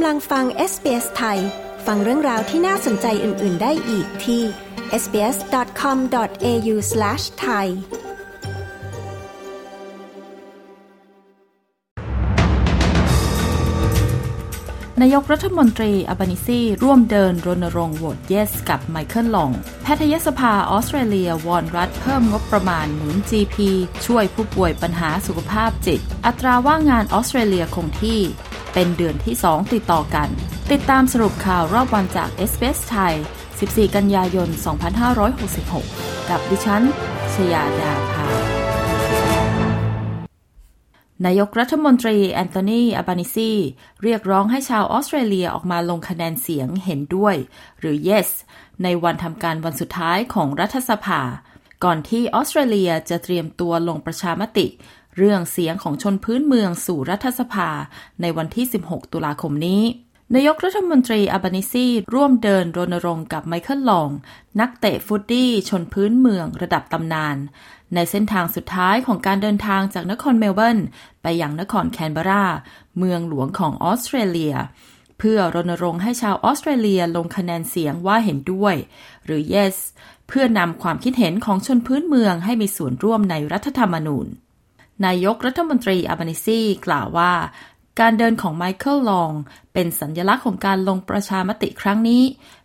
กำลังฟัง SBS ไทย ฟังเรื่องราวที่น่าสนใจอื่น ๆ ได้อีกที่ sbs.com.au/thai นายกรัฐมนตรีอับานิซีร่วมเดินรณรงค์โหวต yes กับไมเคิลลอง แพทยสภาออสเตรเลียวอนรัฐเพิ่มงบประมาณหนุน GP ช่วยผู้ป่วยปัญหาสุขภาพจิต อัตราว่างงานออสเตรเลียคงที่ เป็นเดือนที่ 2 ติดต่อกัน ติดตามสรุปข่าวรอบวันจาก SBS ไทย 14 กันยายน 2566 กับดิฉัน ชยาดาภานายกรัฐมนตรีแอนโทนีอัลบานีซีเรียกร้องให้ชาวออสเตรเลียออกมาลงคะแนนเสียงเห็นด้วย หรือ yes ในวันทำการวันสุดท้ายของรัฐสภา ก่อนที่ออสเตรเลียจะเตรียมตัวลงประชามติ เรื่องเสียงของชนพื้นเมืองสู่รัฐสภาในวันที่ 16 ตุลาคมนี้นายกรัฐมนตรีอัลบานีซีร่วมเดินรณรงค์กับไมเคิลลอง นักเตะ footy ชนพื้นเมืองระดับตำนาน ในเส้นทางสุดท้ายของการเดินทางจากนครเมลเบิร์น ไปยังนครแคนเบรา เมืองหลวงของออสเตรเลีย เพื่อรณรงค์ให้ชาวออสเตรเลียลงคะแนนเสียงว่าเห็นด้วย หรือ yes เพื่อนำความคิดเห็นของชนพื้นเมืองให้มีส่วนร่วมในรัฐธรรมนูญ นายกรัฐมนตรีอาบานิซีกล่าวว่า การเดินของไมเคิลลอง เป็นสัญญลักษณ์ของการลงประชามติครั้งนี้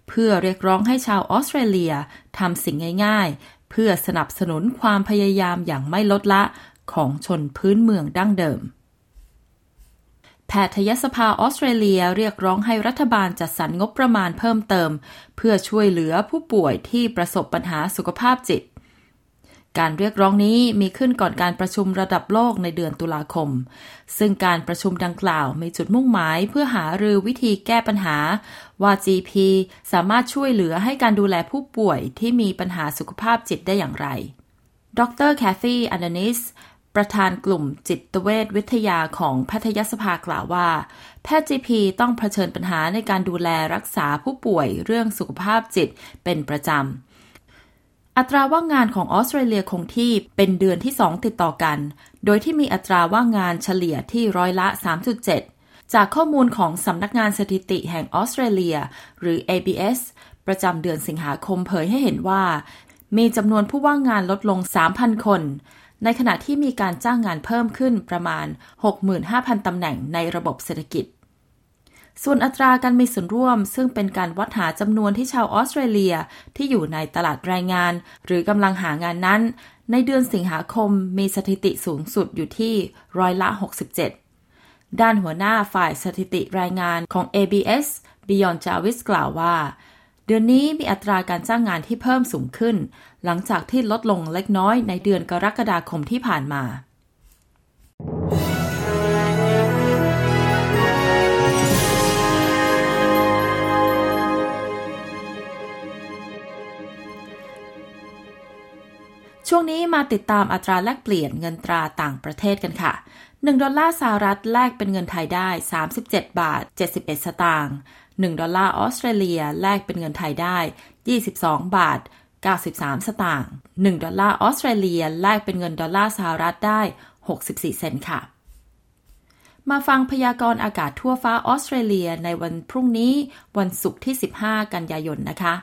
เพื่อเรียกร้องให้ชาวออสเตรเลียทำสิ่งง่ายๆ เพื่อสนับสนุนความพยายามอย่างไม่ลดละของชนพื้นเมืองดั้งเดิมแพทยสภาออสเตรเลียเรียกร้องให้รัฐบาลจัดสรรงบประมาณเพิ่มเติม เพื่อช่วยเหลือผู้ป่วยที่ประสบปัญหาสุขภาพจิต การเรียกร้องนี้มีขึ้นก่อนการประชุมระดับโลกในเดือนตุลาคม ซึ่งการประชุมดังกล่าวมีจุดมุ่งหมายเพื่อหารือวิธีแก้ปัญหา ว่า GP สามารถช่วยเหลือให้การดูแลผู้ป่วยที่มีปัญหาสุขภาพจิตได้อย่างไร ดรแคทธีอันเดนิส ประธานกลุ่มจิตเวชวิทยาของแพทยสภากล่าวว่า แพทย์ GP ต้องเผชิญปัญหาในการดูแลรักษาผู้ป่วยเรื่องสุขภาพจิตเป็นประจำ อัตราว่างงานของออสเตรเลียคงที่เป็นเดือนที่ 2 ติดต่อกัน โดยที่มีอัตราว่างงานเฉลี่ยที่ร้อยละ 3.7 จากข้อมูลของสำนักงานสถิติแห่งออสเตรเลีย หรือ ABS ประจำเดือนสิงหาคมเผยให้เห็นว่า มีจำนวนผู้ว่างงานลดลง 3,000 คน ในขณะที่มีการจ้างงานเพิ่มขึ้นประมาณ 65,000 ตำแหน่งในระบบเศรษฐกิจ ส่วนอัตราการมีส่วนร่วม ซึ่งเป็นการวัดหาจำนวนที่ชาวออสเตรเลียที่อยู่ในตลาดแรงงาน หรือกำลังหางานนั้น ในเดือนสิงหาคมมีสถิติสูงสุดอยู่ที่ร้อยละ 67 ด้านหัวหน้าฝ่ายสถิติแรงงานของ ABS Beyond Jarvis กล่าวว่า เดือนนี้มีอัตราการจ้างงานที่เพิ่มสูงขึ้น หลังจากที่ลดลงเล็กน้อยในเดือนกรกฎาคมที่ผ่านมา ช่วงนี้มาติดตามอัตราแลกเปลี่ยนเงินตราต่างประเทศกันค่ะ 1 ดอลลาร์สหรัฐแลกเป็นเงินไทยได้ 37 บาท 71 สตางค์1ดอลลาร์ออสเตรเลียแลกเป็นเงินไทยได้ 22 บาท 93 สตางค์1ดอลลาร์ออสเตรเลียแลกเป็นเงินดอลลาร์สหรัฐได้ 64 เซนต์ค่ะ มาฟังพยากรณ์อากาศทั่วฟ้าออสเตรเลียในวันพรุ่งนี้วันศุกร์ที่ 15 กันยายนนะคะ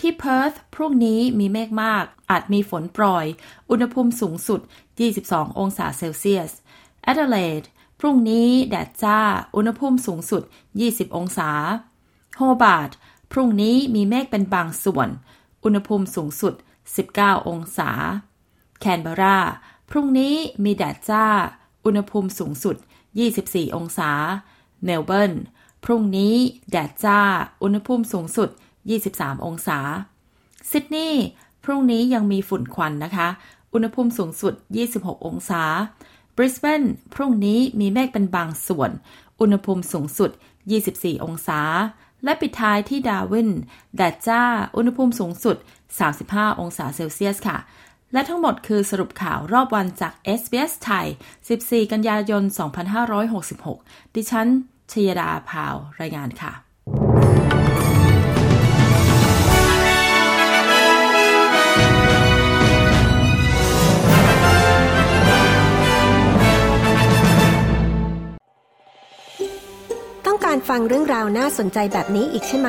ที่เพิร์ธพรุ่งนี้มีเมฆมาก อาจมีฝนโปรยอุณหภูมิสูงสุด 22 องศาเซลเซียสแอดิเลดพรุ่งนี้แดดจ้า อุณหภูมิสูงสุด 20 องศาโฮบาร์ตพรุ่งนี้มีเมฆเป็นบางส่วน อุณหภูมิสูงสุด 19 องศา แคนเบรา พรุ่งนี้มีแดดจ้า อุณหภูมิสูงสุด 24 องศา เมลเบิร์น พรุ่งนี้แดดจ้า อุณหภูมิสูงสุด 23 องศา ซิดนีย์ พรุ่งนี้ยังมีฝุ่นควันนะคะ อุณหภูมิสูงสุด 26 องศา บริสเบน พรุ่งนี้มีเมฆเป็นบางส่วน อุณหภูมิสูงสุด 24 องศา และปิดท้ายที่ดาวิน แดดจ้า อุณหภูมิสูงสุด 35 องศาเซลเซียสค่ะ และทั้งหมดคือสรุปข่าวรอบวันจาก SBS ไทย 14 กันยายน 2566 ดิฉัน ชยดาพาว รายงานค่ะ ต้องการฟังเรื่องราวน่าสนใจแบบนี้อีกใช่ไหม